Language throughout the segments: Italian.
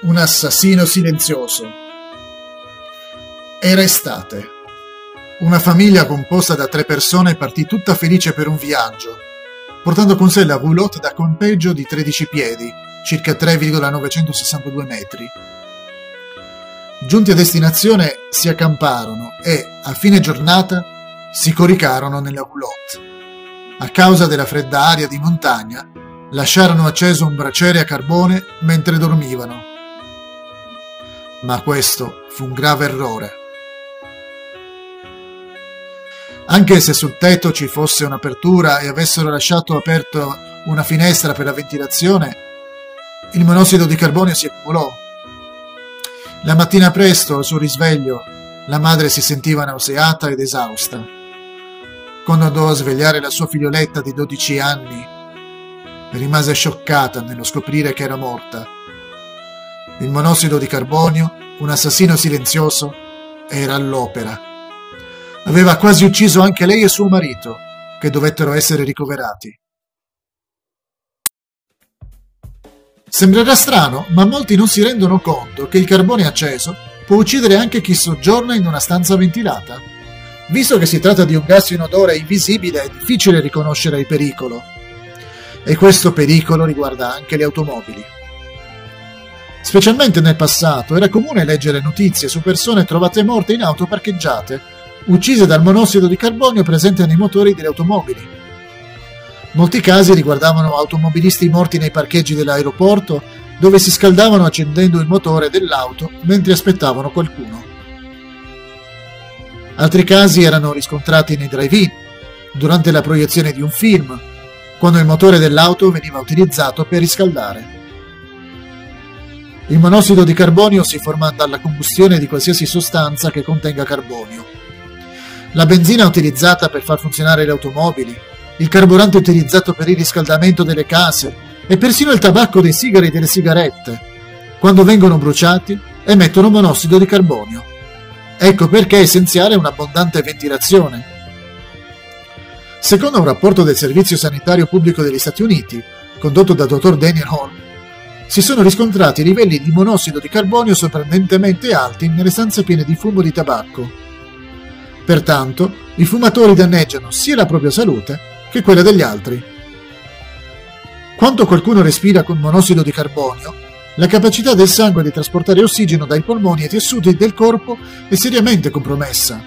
Un assassino silenzioso. Era estate. Una famiglia composta da tre persone partì tutta felice per un viaggio, portando con sé la roulotte da campeggio di 13 piedi, circa 3,962 metri. Giunti a destinazione si accamparono e, a fine giornata, si coricarono nella roulotte. A causa della fredda aria di montagna, lasciarono acceso un braciere a carbone mentre dormivano ma questo fu un grave errore. Anche se sul tetto ci fosse un'apertura e avessero lasciato aperto una finestra per la ventilazione, il monossido di carbonio si accumulò. La mattina presto, al suo risveglio, la madre si sentiva nauseata ed esausta. Quando andò a svegliare la sua figlioletta di 12 anni, rimase scioccata nello scoprire che era morta il monossido di carbonio, un assassino silenzioso, era all'opera. Aveva quasi ucciso anche lei e suo marito, che dovettero essere ricoverati. Sembrerà strano, ma molti non si rendono conto che il carbone acceso può uccidere anche chi soggiorna in una stanza ventilata. Visto che si tratta di un gas inodore invisibile, è difficile riconoscere il pericolo. E questo pericolo riguarda anche le automobili. Specialmente nel passato era comune leggere notizie su persone trovate morte in auto parcheggiate, uccise dal monossido di carbonio presente nei motori delle automobili. Molti casi riguardavano automobilisti morti nei parcheggi dell'aeroporto dove si scaldavano accendendo il motore dell'auto mentre aspettavano qualcuno. Altri casi erano riscontrati nei drive-in, durante la proiezione di un film, quando il motore dell'auto veniva utilizzato per riscaldare. Il monossido di carbonio si forma dalla combustione di qualsiasi sostanza che contenga carbonio. La benzina utilizzata per far funzionare le automobili, il carburante utilizzato per il riscaldamento delle case e persino il tabacco dei sigari e delle sigarette, quando vengono bruciati, emettono monossido di carbonio. Ecco perché è essenziale un'abbondante ventilazione. Secondo un rapporto del Servizio Sanitario Pubblico degli Stati Uniti, condotto dal dottor Daniel Hall, si sono riscontrati livelli di monossido di carbonio sorprendentemente alti nelle stanze piene di fumo di tabacco. Pertanto, i fumatori danneggiano sia la propria salute che quella degli altri. Quando qualcuno respira con monossido di carbonio, la capacità del sangue di trasportare ossigeno dai polmoni ai tessuti del corpo è seriamente compromessa.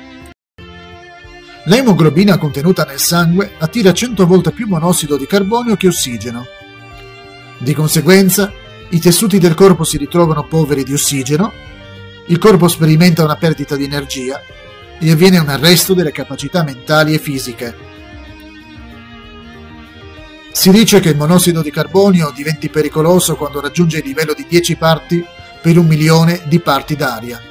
L'emoglobina contenuta nel sangue attira 100 volte più monossido di carbonio che ossigeno. Di conseguenza, i tessuti del corpo si ritrovano poveri di ossigeno, il corpo sperimenta una perdita di energia e avviene un arresto delle capacità mentali e fisiche. Si dice che il monossido di carbonio diventi pericoloso quando raggiunge il livello di 10 parti per un milione di parti d'aria,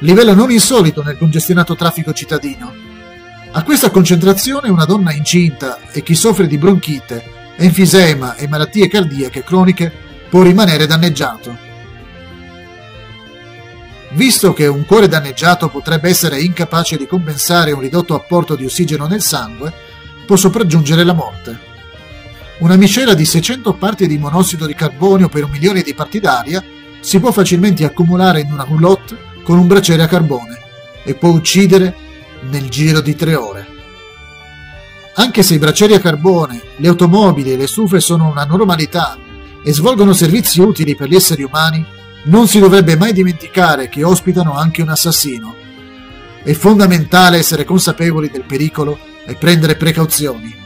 livello non insolito nel congestionato traffico cittadino. A questa concentrazione una donna incinta e chi soffre di bronchite, enfisema e malattie cardiache croniche può rimanere danneggiato. Visto che un cuore danneggiato potrebbe essere incapace di compensare un ridotto apporto di ossigeno nel sangue, può sopraggiungere la morte. Una miscela di 600 parti di monossido di carbonio per un milione di parti d'aria si può facilmente accumulare in una roulotte con un braciere a carbone e può uccidere nel giro di tre ore. Anche se i bracieri a carbone, le automobili e le stufe sono una normalità e svolgono servizi utili per gli esseri umani, non si dovrebbe mai dimenticare che ospitano anche un assassino. È fondamentale essere consapevoli del pericolo e prendere precauzioni.